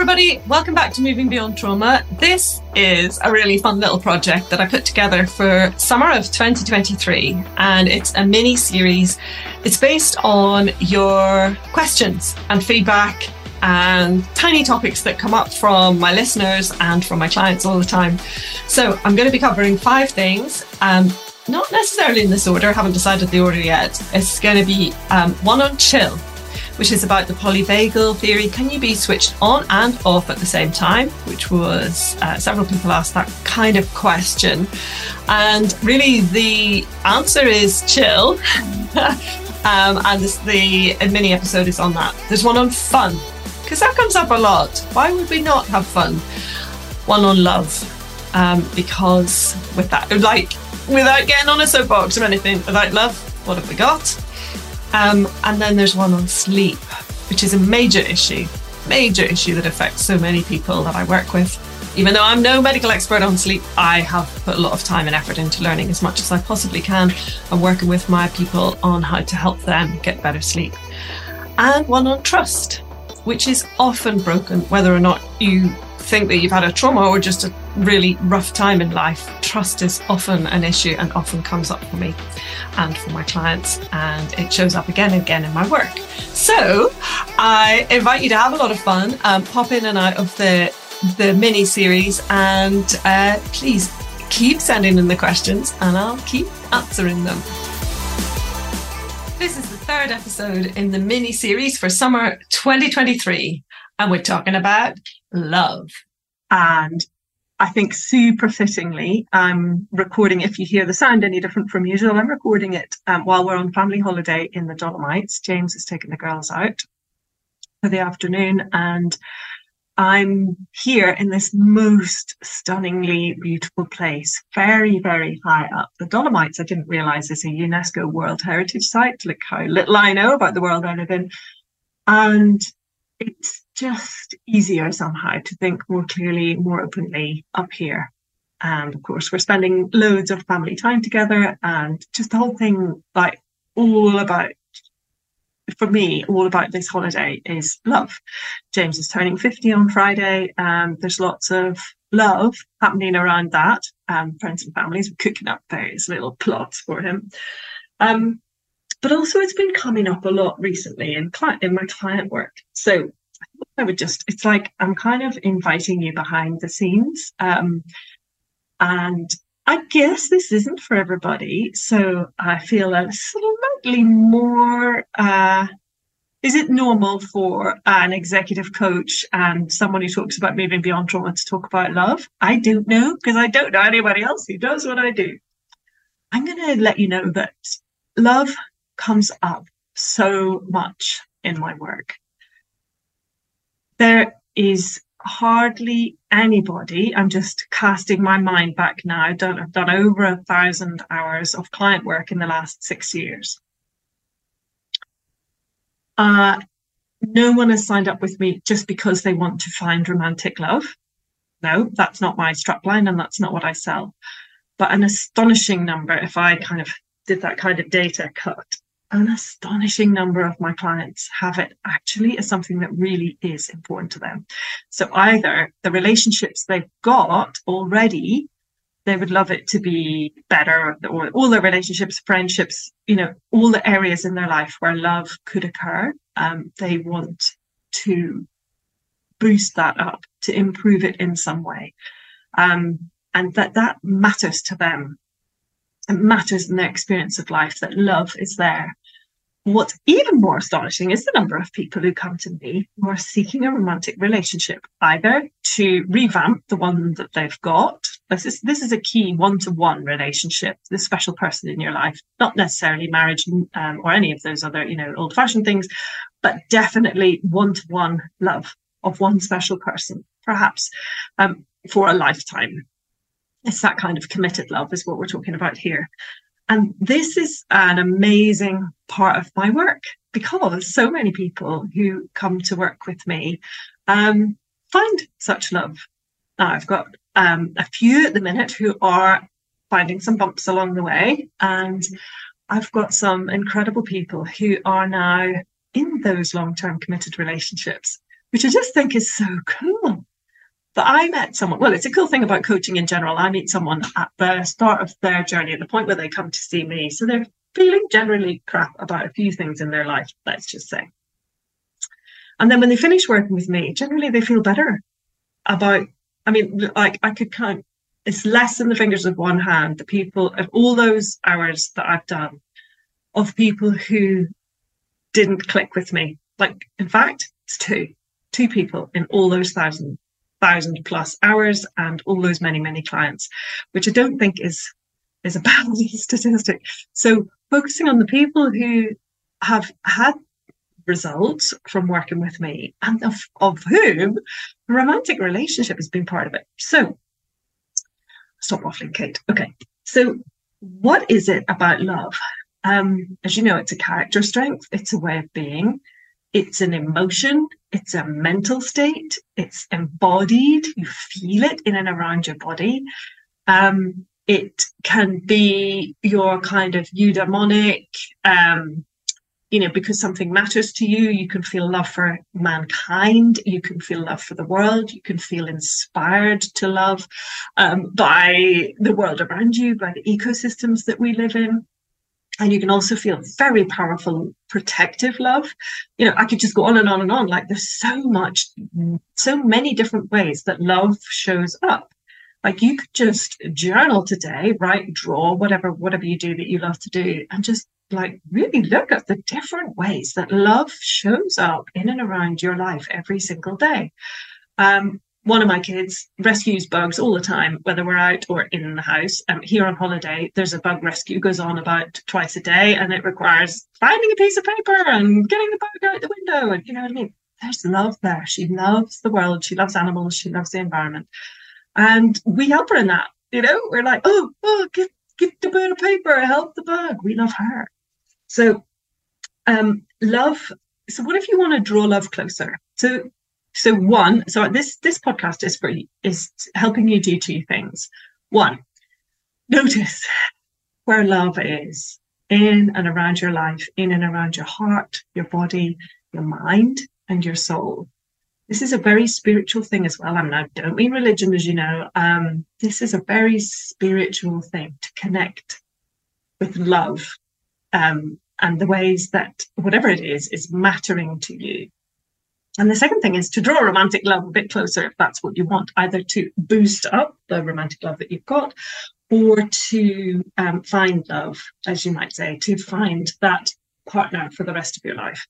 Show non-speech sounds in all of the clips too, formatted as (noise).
everybody. Welcome back to Moving Beyond Trauma. This is a really fun little project that I put together for summer of 2023, and it's a mini series. It's based on your questions and feedback and tiny topics that come up from my listeners and from my clients all the time. So I'm going to be covering five things. Um, not necessarily in this order, I haven't decided the order yet. It's going to be um, one on chill, which is about the polyvagal theory. Can you be switched on and off at the same time? Which was uh, several people asked that kind of question. And really, the answer is chill. (laughs) um, and this, the mini episode is on that. There's one on fun, because that comes up a lot. Why would we not have fun? One on love, um, because with that, like, without getting on a soapbox or anything, without love, what have we got? Um, and then there's one on sleep, which is a major issue, major issue that affects so many people that I work with. Even though I'm no medical expert on sleep, I have put a lot of time and effort into learning as much as I possibly can and working with my people on how to help them get better sleep. And one on trust, which is often broken, whether or not you think that you've had a trauma or just a really rough time in life, trust is often an issue and often comes up for me and for my clients, and it shows up again and again in my work. So I invite you to have a lot of fun, um, pop in and out of the the mini series, and uh, please keep sending in the questions, and I'll keep answering them. This is the third episode in the mini series for summer 2023, and we're talking about love. And I think super fittingly, I'm recording. If you hear the sound any different from usual, I'm recording it um, while we're on family holiday in the Dolomites. James has taken the girls out for the afternoon, and I'm here in this most stunningly beautiful place, very, very high up. The Dolomites, I didn't realize is a UNESCO World Heritage Site. Look how little I know about the world I live in. And it's just easier somehow to think more clearly, more openly up here. And of course, we're spending loads of family time together, and just the whole thing, like all about, for me, all about this holiday is love. James is turning 50 on Friday, and there's lots of love happening around that. Um, friends and families are cooking up various little plots for him. Um, but also, it's been coming up a lot recently in, cli- in my client work. So I would just, it's like I'm kind of inviting you behind the scenes. Um, and I guess this isn't for everybody. So I feel a slightly more, uh, is it normal for an executive coach and someone who talks about moving beyond trauma to talk about love? I don't know because I don't know anybody else who does what I do. I'm going to let you know that love comes up so much in my work there is hardly anybody. I'm just casting my mind back now. I've done, I've done over a thousand hours of client work in the last six years. Uh, no one has signed up with me just because they want to find romantic love. No, that's not my strapline and that's not what I sell. But an astonishing number, if I kind of did that kind of data cut, an astonishing number of my clients have it actually as something that really is important to them. So either the relationships they've got already, they would love it to be better, or all their relationships, friendships, you know, all the areas in their life where love could occur. Um, they want to boost that up, to improve it in some way. Um, and that that matters to them it matters in their experience of life that love is there What's even more astonishing is the number of people who come to me who are seeking a romantic relationship, either to revamp the one that they've got. This is, this is a key one-to-one relationship, the special person in your life, not necessarily marriage um, or any of those other, you know, old-fashioned things, but definitely one-to-one love of one special person, perhaps um, for a lifetime. It's that kind of committed love is what we're talking about here. And this is an amazing part of my work because so many people who come to work with me um, find such love. Now, I've got um, a few at the minute who are finding some bumps along the way, and I've got some incredible people who are now in those long term committed relationships which I just think is so cool. That I met someone, well, it's a cool thing about coaching in general. I meet someone at the start of their journey, at the point where they come to see me. So they're feeling generally crap about a few things in their life, let's just say. And then when they finish working with me, generally they feel better about, I mean, like I could count, it's less than the fingers of one hand, the people of all those hours that I've done of people who didn't click with me. Like, in fact, it's two, two people in all those thousand, thousand plus hours and all those many, many clients, which I don't think is is a (laughs) bad statistic. So focusing on the people who have had results from working with me and of, of whom romantic relationship has been part of it. So stop waffling, Kate. Okay. So what is it about love um, as you know, it's a character strength, it's a way of being, it's an emotion, it's a mental state, it's embodied, you feel it in and around your body. Um, it can be your kind of eudaimonic, um, you know, because something matters to you, you can feel love for mankind, you can feel love for the world, you can feel inspired to love um, by the world around you, by the ecosystems that we live in and you can also feel very powerful protective love. You know i could just go on and on and on. Like there's so much so many different ways that love shows up. Like you could just journal today write draw whatever whatever you do that you love to do and just like really look at the different ways that love shows up in and around your life every single day. Um, one of my kids rescues bugs all the time, whether we're out or in the house. Um, here on holiday, there's a bug rescue goes on about twice a day, and it requires finding a piece of paper and getting the bug out the window. And you know what I mean? There's love there. She loves the world. She loves animals. She loves the environment, and we help her in that. You know, we're like, oh, oh, give give the bird of paper, help the bug. We love her. So, um, love. So, what if you want to draw love closer? So, so one, so this this podcast is for is helping you do two things. One, notice (laughs) where love is in and around your life, in and around your heart, your body, your mind, and your soul. This is a very spiritual thing as well. I mean, I don't mean religion, as you know. Um, this is a very spiritual thing to connect with love um, and the ways that whatever it is is mattering to you. And the second thing is to draw romantic love a bit closer if that's what you want, either to boost up the romantic love that you've got or to um, find love, as you might say, to find that partner for the rest of your life.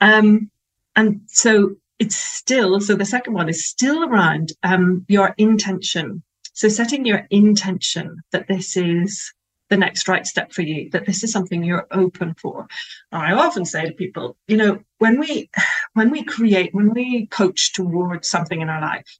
Um, and so it's still, so the second one is still around um, your intention. So setting your intention that this is the next right step for you, that this is something you're open for. I often say to people, you know, when we when we create, when we coach towards something in our life,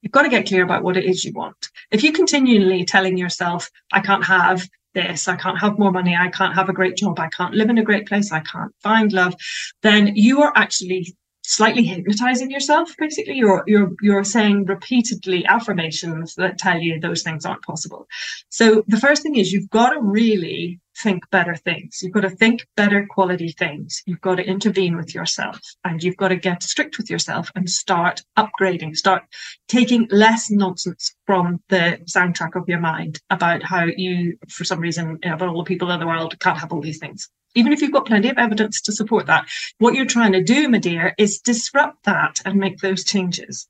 you've got to get clear about what it is you want. If you're continually telling yourself, I can't have this, I can't have more money, I can't have a great job, I can't live in a great place, I can't find love, then you are actually slightly hypnotizing yourself basically you're you're you're saying repeatedly affirmations that tell you those things aren't possible so the first thing is you've got to really think better things you've got to think better quality things you've got to intervene with yourself and you've got to get strict with yourself and start upgrading start taking less nonsense from the soundtrack of your mind about how you for some reason you know, about all the people in the world can't have all these things even if you've got plenty of evidence to support that, what you're trying to do, my dear, is disrupt that and make those changes.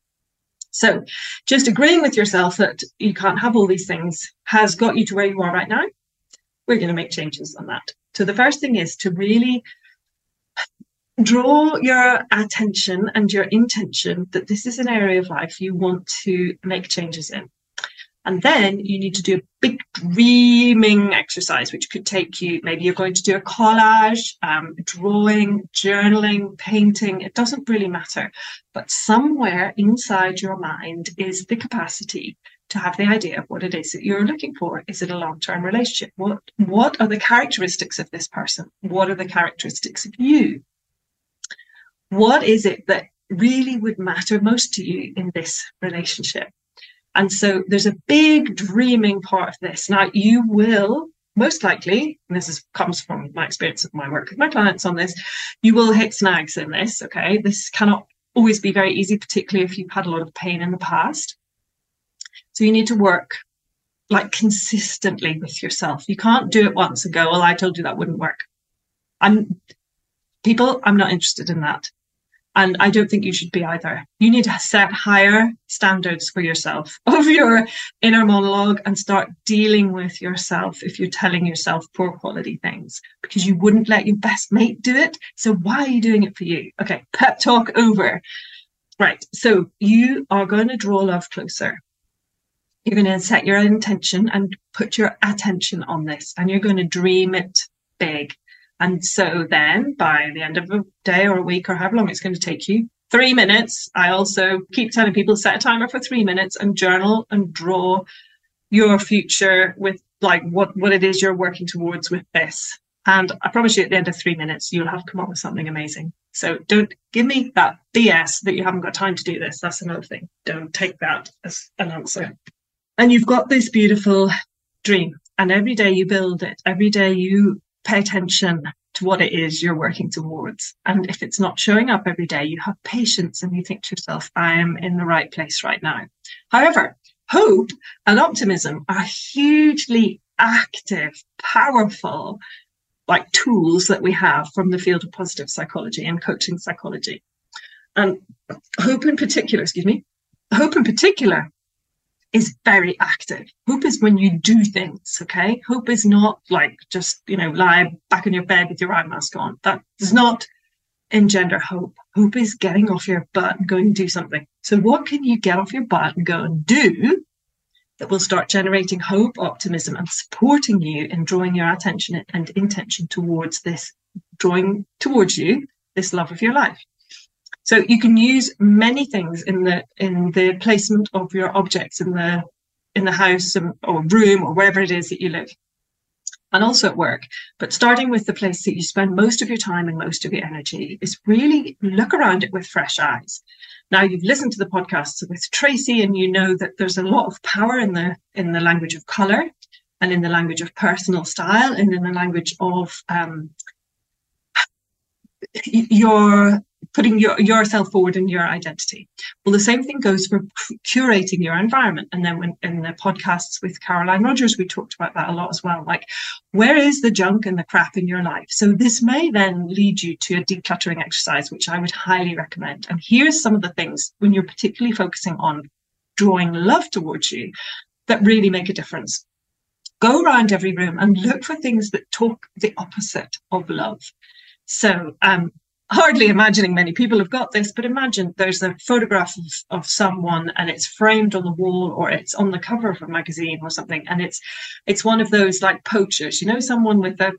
So just agreeing with yourself that you can't have all these things has got you to where you are right now. We're going to make changes on that. So the first thing is to really draw your attention and your intention that this is an area of life you want to make changes in. And then you need to do a big dreaming exercise, which could take you, maybe you're going to do a collage, um, drawing, journaling, painting. It doesn't really matter. But somewhere inside your mind is the capacity to have the idea of what it is that you're looking for. Is it a long-term relationship? What what are the characteristics of this person? What are the characteristics of you? What is it that really would matter most to you in this relationship? And so there's a big dreaming part of this. Now you will most likely, and this is, comes from my experience of my work with my clients on this, you will hit snags in this. Okay. This cannot always be very easy, particularly if you've had a lot of pain in the past. So you need to work like consistently with yourself. You can't do it once and go, well, I told you that wouldn't work. I'm people, I'm not interested in that. And I don't think you should be either. You need to set higher standards for yourself (laughs) of your inner monologue and start dealing with yourself if you're telling yourself poor quality things because you wouldn't let your best mate do it. So why are you doing it for you? Okay, pep talk over. Right. So you are going to draw love closer. You're going to set your intention and put your attention on this and you're going to dream it big. And so then by the end of a day or a week or however long it's going to take you, three minutes. I also keep telling people set a timer for three minutes and journal and draw your future with like what, what it is you're working towards with this. And I promise you at the end of three minutes, you'll have come up with something amazing. So don't give me that BS that you haven't got time to do this. That's another thing. Don't take that as an answer. And you've got this beautiful dream and every day you build it. Every day you pay attention to what it is you're working towards. And if it's not showing up every day, you have patience and you think to yourself, I am in the right place right now. However, hope and optimism are hugely active, powerful, like tools that we have from the field of positive psychology and coaching psychology. And hope in particular, excuse me, hope in particular is very active. Hope is when you do things, okay? Hope is not like just, you know, lie back in your bed with your eye mask on. That does not engender hope. Hope is getting off your butt and going and do something. So what can you get off your butt and go and do that will start generating hope, optimism, and supporting you in drawing your attention and intention towards this, drawing towards you this love of your life. So you can use many things in the in the placement of your objects in the in the house or room or wherever it is that you live and also at work. But starting with the place that you spend most of your time and most of your energy is really look around it with fresh eyes. Now you've listened to the podcasts with Tracy and you know that there's a lot of power in the in the language of color and in the language of personal style and in the language of um, your putting your, yourself forward in your identity. Well, the same thing goes for curating your environment. And then when in the podcasts with Caroline Rogers, we talked about that a lot as well. Like, where is the junk and the crap in your life? So this may then lead you to a decluttering exercise, which I would highly recommend. And here's some of the things when you're particularly focusing on drawing love towards you that really make a difference. Go around every room and look for things that talk the opposite of love. So um, hardly imagining many people have got this, but imagine there's a photograph of, of someone and it's framed on the wall or it's on the cover of a magazine or something. And it's, it's one of those like poachers, you know, someone with a,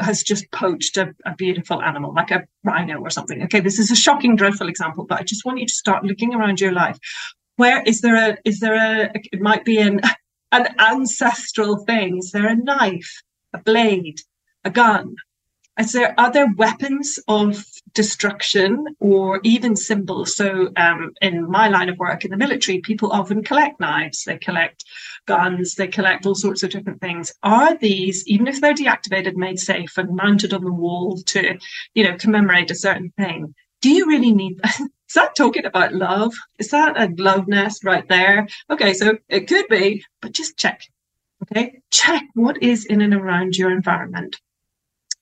has just poached a, a beautiful animal, like a rhino or something. Okay. This is a shocking, dreadful example, but I just want you to start looking around your life. Where is there a, is there a, it might be an, (laughs) an ancestral thing. Is there a knife, a blade, a gun, is there other weapons of destruction or even symbols? So, um, in my line of work in the military, people often collect knives, they collect guns, they collect all sorts of different things. Are these, even if they're deactivated, made safe and mounted on the wall to, you know, commemorate a certain thing? Do you really need (laughs) Is that talking about love? Is that a love nest right there? Okay, so it could be, but just check. Okay, check what is in and around your environment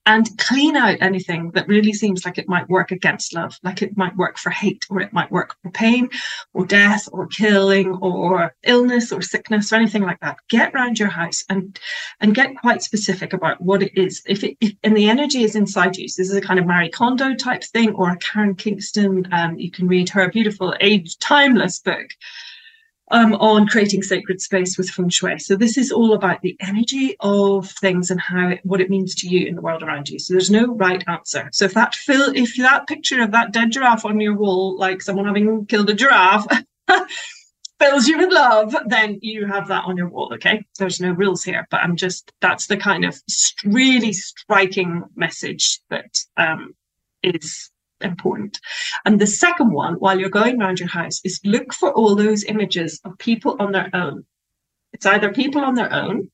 and clean out anything that really seems like it might work against love, like it might work for hate, or it might work for pain, or death, or killing, or illness, or sickness, or anything like that. Get around your house and and get quite specific about what it is. If it if, and the energy is inside you, so this is a kind of Marie Kondo type thing, or a Karen Kingston. Um, you can read her beautiful, age timeless book um, on creating sacred space with feng shui. So this is all about the energy of things and how it, what it means to you in the world around you. So there's no right answer. So if that fill, if that picture of that dead giraffe on your wall, like someone having killed a giraffe. (laughs) fills you with love, then you have that on your wall. Okay. There's no rules here, but I'm just, that's the kind of really striking message that um, is important. And the second one, while you're going around your house, is look for all those images of people on their own. It's either people on their own,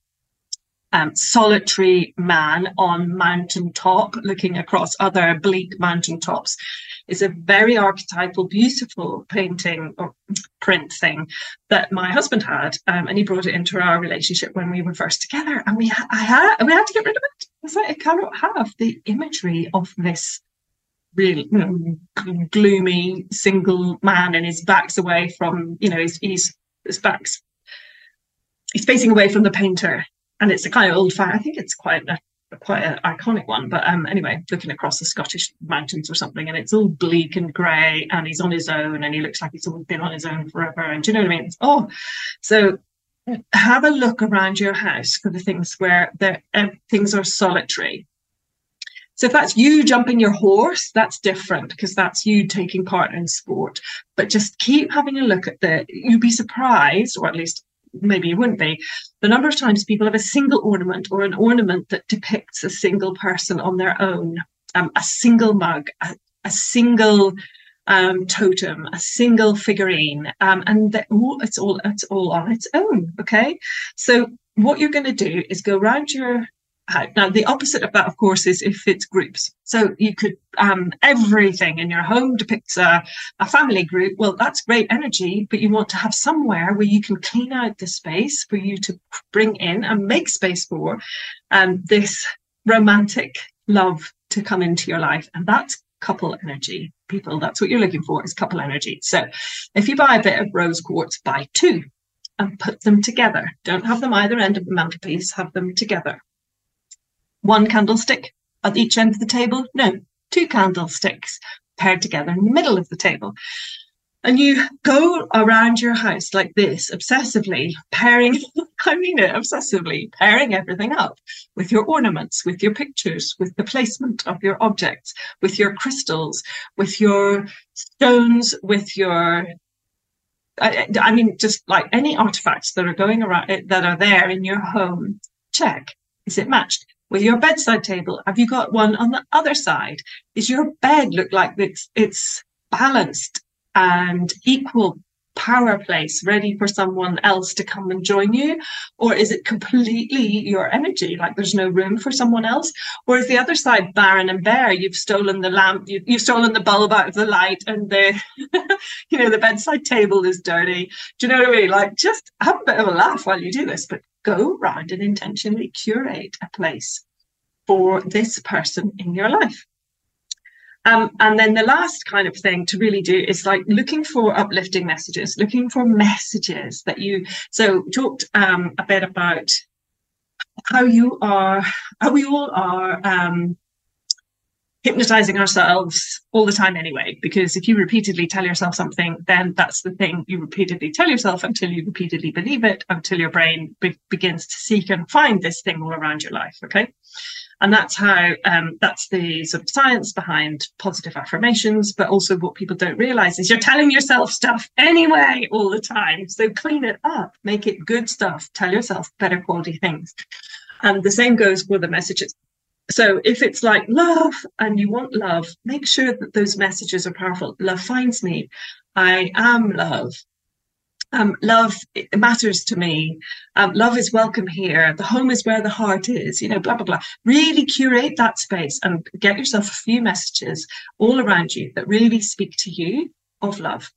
um, solitary man on mountain top looking across other bleak mountain tops. is a very archetypal, beautiful painting or print thing that my husband had, um, and he brought it into our relationship when we were first together, and we ha- I had we had to get rid of it. I was like, I cannot have the imagery of this really you know, gloomy single man, and his back's away from you know he's he's his back's he's facing away from the painter, and it's a kind of old fashioned. I think it's quite a quite an iconic one. But um, anyway, looking across the Scottish mountains or something, and it's all bleak and grey, and he's on his own, and he looks like he's always been on his own forever. And do you know what I mean? It's, oh, so have a look around your house for the things where the uh, things are solitary. So if that's you jumping your horse, that's different because that's you taking part in sport. But just keep having a look at the. You'd be surprised, or at least maybe you wouldn't be, the number of times people have a single ornament or an ornament that depicts a single person on their own, um, a single mug, a, a single um, totem, a single figurine, um, and it's all it's all on its own. Okay, so what you're going to do is go around your now, the opposite of that, of course, is if it's groups. So you could, um, everything in your home depicts a, a family group. Well, that's great energy, but you want to have somewhere where you can clean out the space for you to bring in and make space for um, this romantic love to come into your life. And that's couple energy. People, that's what you're looking for is couple energy. So if you buy a bit of rose quartz, buy two and put them together. Don't have them either end of the mantelpiece, have them together one candlestick at each end of the table. No, two candlesticks paired together in the middle of the table. And you go around your house like this, obsessively pairing, (laughs) I mean it, obsessively pairing everything up with your ornaments, with your pictures, with the placement of your objects, with your crystals, with your stones, with your I, I, mean, just like any artifacts that are going around that are there in your home, check. Is it matched? With your bedside table? Have you got one on the other side? Is your bed look like it's, it's balanced and equal power place ready for someone else to come and join you? Or is it completely your energy? Like there's no room for someone else? Or is the other side barren and bare? You've stolen the lamp, you, have stolen the bulb out of the light and the, (laughs) you know, the bedside table is dirty. Do you know what I mean? Like just have a bit of a laugh while you do this, but go round and intentionally curate a place for this person in your life. Um, and then the last kind of thing to really do is like looking for uplifting messages, looking for messages that you. So talked um, a bit about how you are, how we all are um, hypnotizing ourselves all the time anyway. Because if you repeatedly tell yourself something, then that's the thing you repeatedly tell yourself until you repeatedly believe it, until your brain be- begins to seek and find this thing all around your life. Okay. And that's how, um, that's the sort of science behind positive affirmations. But also, what people don't realize is you're telling yourself stuff anyway all the time. So clean it up, make it good stuff, tell yourself better quality things. And the same goes for the messages. So if it's like love and you want love, make sure that those messages are powerful. Love finds me. I am love um, love matters to me. Um, love is welcome here. The home is where the heart is, you know, blah, blah, blah. Really curate that space and get yourself a few messages all around you that really speak to you of love.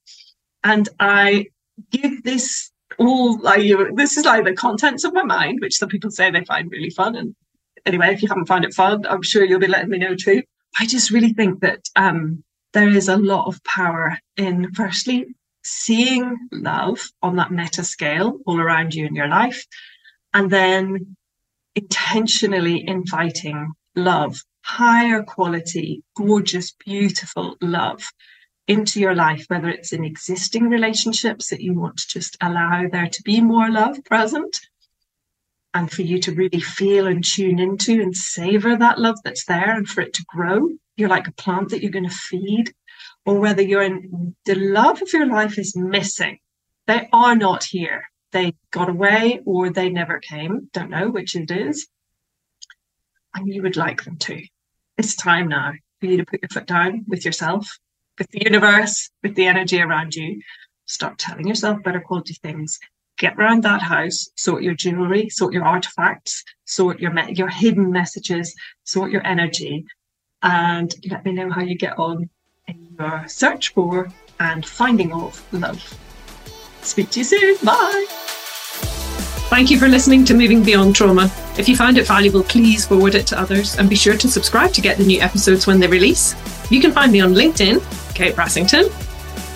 And I give this all like this is like the contents of my mind, which some people say they find really fun. And anyway, if you haven't found it fun, I'm sure you'll be letting me know too. I just really think that um, there is a lot of power in firstly seeing love on that meta scale all around you in your life, and then intentionally inviting love, higher quality, gorgeous, beautiful love into your life, whether it's in existing relationships that you want to just allow there to be more love present and for you to really feel and tune into and savor that love that's there and for it to grow. You're like a plant that you're going to feed or whether you're in the love of your life is missing. They are not here. They got away or they never came. Don't know which it is. And you would like them to. It's time now for you to put your foot down with yourself, with the universe, with the energy around you. Start telling yourself better quality things. Get around that house, sort your jewelry, sort your artifacts, sort your me- your hidden messages, sort your energy, and let me know how you get on in your search for and finding of love. Speak to you soon. Bye. Thank you for listening to Moving Beyond Trauma. If you found it valuable, please forward it to others and be sure to subscribe to get the new episodes when they release. You can find me on LinkedIn, Kate Brassington,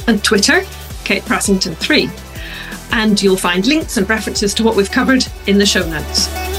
and Twitter, Kate Brassington3. And you'll find links and references to what we've covered in the show notes.